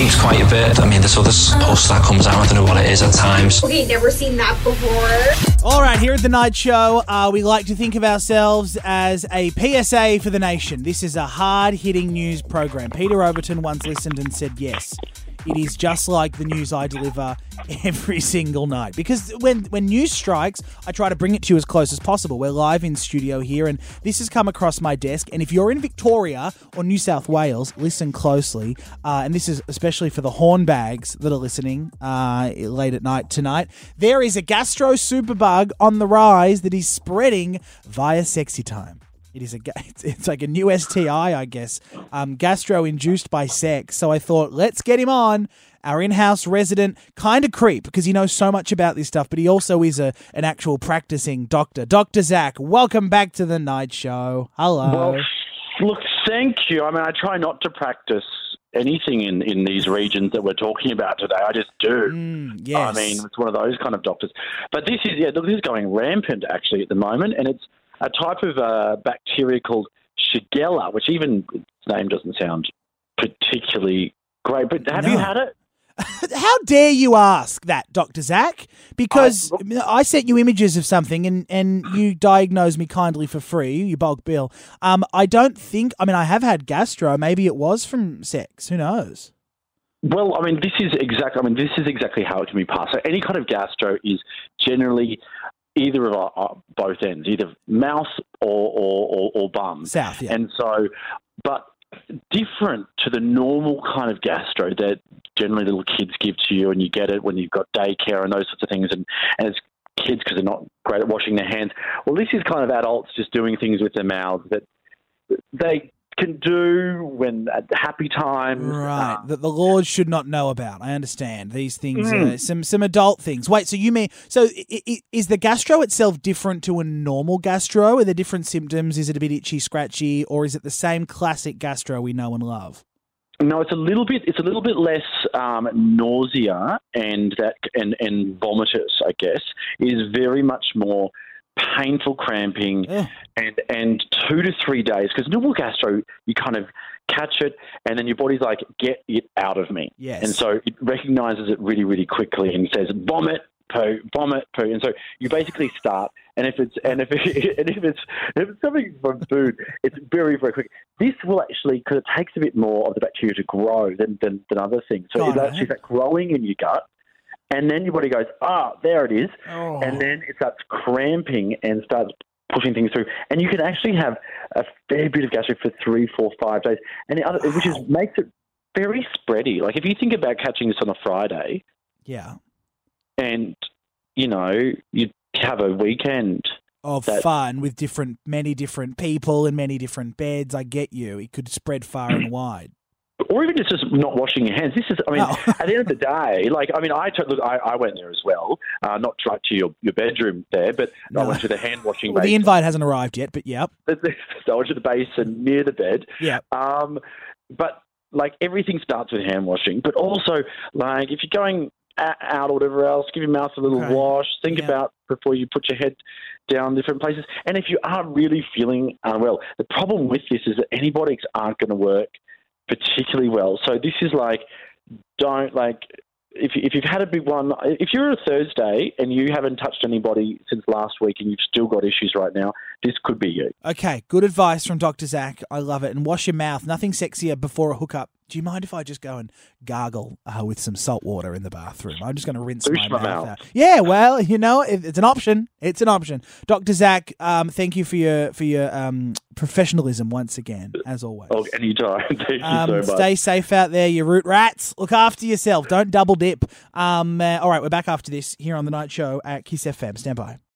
seems quite a bit. I mean, this other post that comes out, I don't know what it is at times. Okay, never seen that before. All right, here at the Night Show, uh, we like to think of ourselves as a PSA for the nation. This is a hard hitting news program. Peter Overton once listened and said yes. It is just like the news I deliver every single night. Because when, when news strikes, I try to bring it to you as close as possible. We're live in studio here, and this has come across my desk. And if you're in Victoria or New South Wales, listen closely. Uh, and this is especially for the hornbags that are listening uh, late at night tonight. There is a gastro superbug on the rise that is spreading via sexy time. It is a ga- it's, it's like a new STI, I guess, um, gastro induced by sex. So I thought, let's get him on. Our in-house resident, kind of creep because he knows so much about this stuff, but he also is a an actual practicing doctor. Doctor Zac, welcome back to the night show. Hello. Well, look, thank you. I mean, I try not to practice anything in, in these regions that we're talking about today. I just do. Mm, yes. I mean, it's one of those kind of doctors. But this is, yeah, look, this is going rampant actually at the moment, and it's a type of uh, bacteria called Shigella, which even its name doesn't sound particularly great. But have you had it? How dare you ask that, Doctor Zac? Because I, sent you images of something, and and you diagnosed me kindly for free. You bulk bill. Um, I don't think. I mean, I have had gastro. Maybe it was from sex. Who knows? Well, I mean, this is exactly. I mean, this is exactly how it can be passed. So, any kind of gastro is generally either of our, both ends, either mouth or or, or, or bum. South, yeah. And so, but different to the normal kind of gastro that generally little kids give to you, and you get it when you've got daycare and those sorts of things, and and as kids because they're not great at washing their hands. Well, this is kind of adults just doing things with their mouths that they can do when at happy times. Right, Uh, that the Lord should not know about. I understand these things, Mm. some some adult things. Wait, so you mean so i- i- is the gastro itself different to a normal gastro? Are there different symptoms? Is it a bit itchy, scratchy, or is it the same classic gastro we know and love? No, it's a little bit. It's a little bit less um, nausea and that and and vomitous. I guess is very much more painful cramping Ugh. and and two to three days because normal gastro you kind of catch it and then your body's like get it out of me Yes. and so it recognizes it really really quickly and says vomit poo vomit poo and so you basically start and if it's and if it, and if it's if it's coming from food it's very very quick this will actually because it takes a bit more of the bacteria to grow than than, than other things so Got it it. actually that growing in your gut and then your body goes ah there it is Oh. and then it starts cramping and starts pushing things through. And you can actually have a fair bit of gastro for three, four, five days, and the other, which is makes it very spready. Like if you think about catching this on a Friday, yeah. and you know you have a weekend. of that- fun with different many different people and many different beds. I get you. It could spread far and wide. Or even it's just not washing your hands. This is, I mean, No. at the end of the day, like, I mean, I took, look, I, I went there as well, uh, not right to your, your bedroom there, but I No. went to the hand washing Well, the invite hasn't arrived yet, but yep. so I went to the basin near the bed, Yep. Um, but like everything starts with hand washing. But also, like if you're going out or whatever else, give your mouth a little Okay. wash. Think Yeah. about before you put your head down different places. And if you are really feeling unwell, the problem with this is that antibiotics aren't going to work particularly well. So this is like, don't like. If, if you've had a big one, if you're a Thursday and you haven't touched anybody since last week and you've still got issues right now, this could be you. Okay, good advice from Dr. Zac. I love it. And wash your mouth. Nothing sexier before a hookup. Do you mind if I just go and gargle uh, with some salt water in the bathroom? I'm just going to rinse my, my mouth, out. Yeah, well, you know, it, it's an option. It's an option. Dr. Zac, um, thank you for your for your um, professionalism once again, as always. Oh, anytime. Thank you Um, so much. stay safe out there, you root rats. Look after yourself. Don't double dip. Um, uh, all right, we're back after this here on the night show at KIIS FM. Stand by.